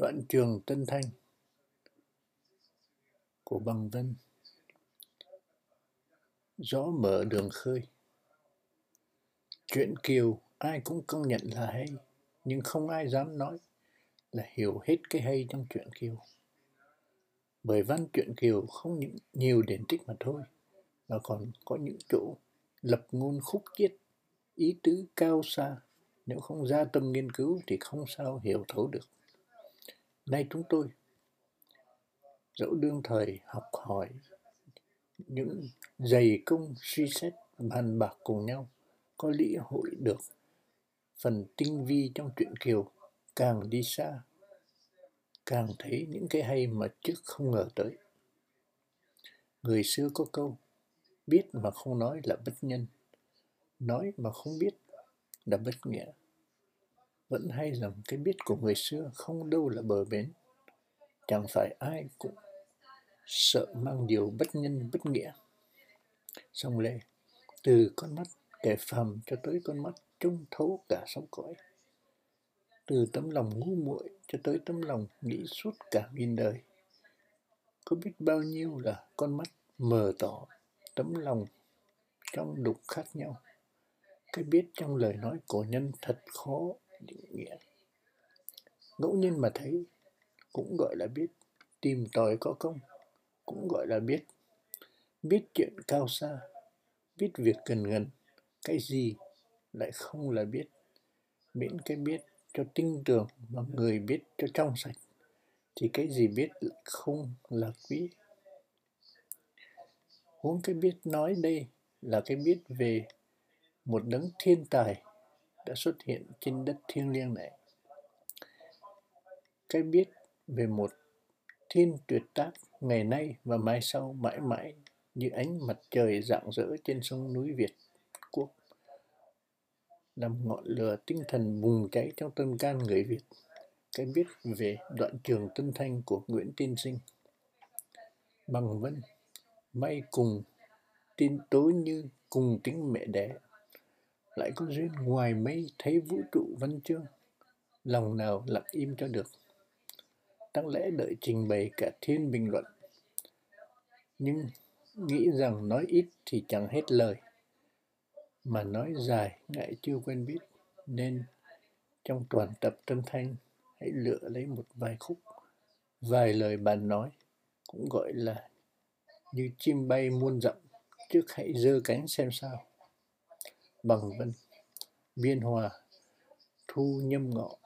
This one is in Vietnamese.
Đoạn trường Tân Thanh của Bằng Vân. Gió mở đường khơi. Chuyện Kiều ai cũng công nhận là hay, Nhưng không ai dám nói là hiểu hết cái hay trong chuyện Kiều. Bởi văn chuyện Kiều không những nhiều điển tích mà thôi, Mà còn có những chỗ lập ngôn khúc chiết, Ý tứ cao xa. Nếu không ra tâm nghiên cứu thì không sao hiểu thấu được. Nay chúng tôi dẫu đương thời học hỏi những dày công suy xét bàn bạc cùng nhau, có lý hội được phần tinh vi trong truyện kiều. Càng đi xa, càng thấy những cái hay mà trước không ngờ tới. Người xưa có câu, biết mà không nói là bất nhân, nói mà không biết là bất nghĩa vẫn hay rằng cái biết của người xưa không đâu là bờ bến. Chẳng phải ai cũng sợ mang điều bất nhân, bất nghĩa. Song lệ từ con mắt kẻ phàm cho tới con mắt trông thấu cả sóng cõi, từ tấm lòng ngu muội cho tới tấm lòng nghĩ suốt cả nghìn đời, có biết bao nhiêu là con mắt mờ tỏ tấm lòng trong đục khác nhau. Cái biết trong lời nói của nhân thật khó định nghĩa. Ngẫu nhiên mà thấy, cũng gọi là biết, tìm tòi có công, cũng gọi là biết. Biết chuyện cao xa, biết việc gần gần, cái gì lại không là biết. Miễn cái biết cho tinh tường mà người biết cho trong sạch, thì cái gì biết lại không là quý. Huống cái biết nói đây là cái biết về một đấng thiên tài đã xuất hiện trên đất thiêng liêng này. Cái biết về một thiên tuyệt tác ngày nay và mai sau mãi mãi như ánh mặt trời rạng rỡ trên sông núi Việt quốc, làm ngọn lửa tinh thần bùng cháy trong tâm can người Việt. Cái biết về đoạn trường Tân Thanh của Nguyễn Tiên Sinh. Bằng vân, may cùng, tin tối như cùng tính mẹ đẻ lại có duyên ngoài mây thấy vũ trụ văn chương. Lòng nào lặng im cho được. Đáng lẽ đợi trình bày cả thiên bình luận. Nhưng nghĩ rằng nói ít thì chẳng hết lời. Mà nói dài ngại chưa quen biết. Nên trong toàn tập tâm thanh, hãy lựa lấy một vài khúc, vài lời bàn nói, cũng gọi là như chim bay muôn dặm. Trước hãy giơ cánh xem sao bằng vân biên hòa thu nhâm ngọ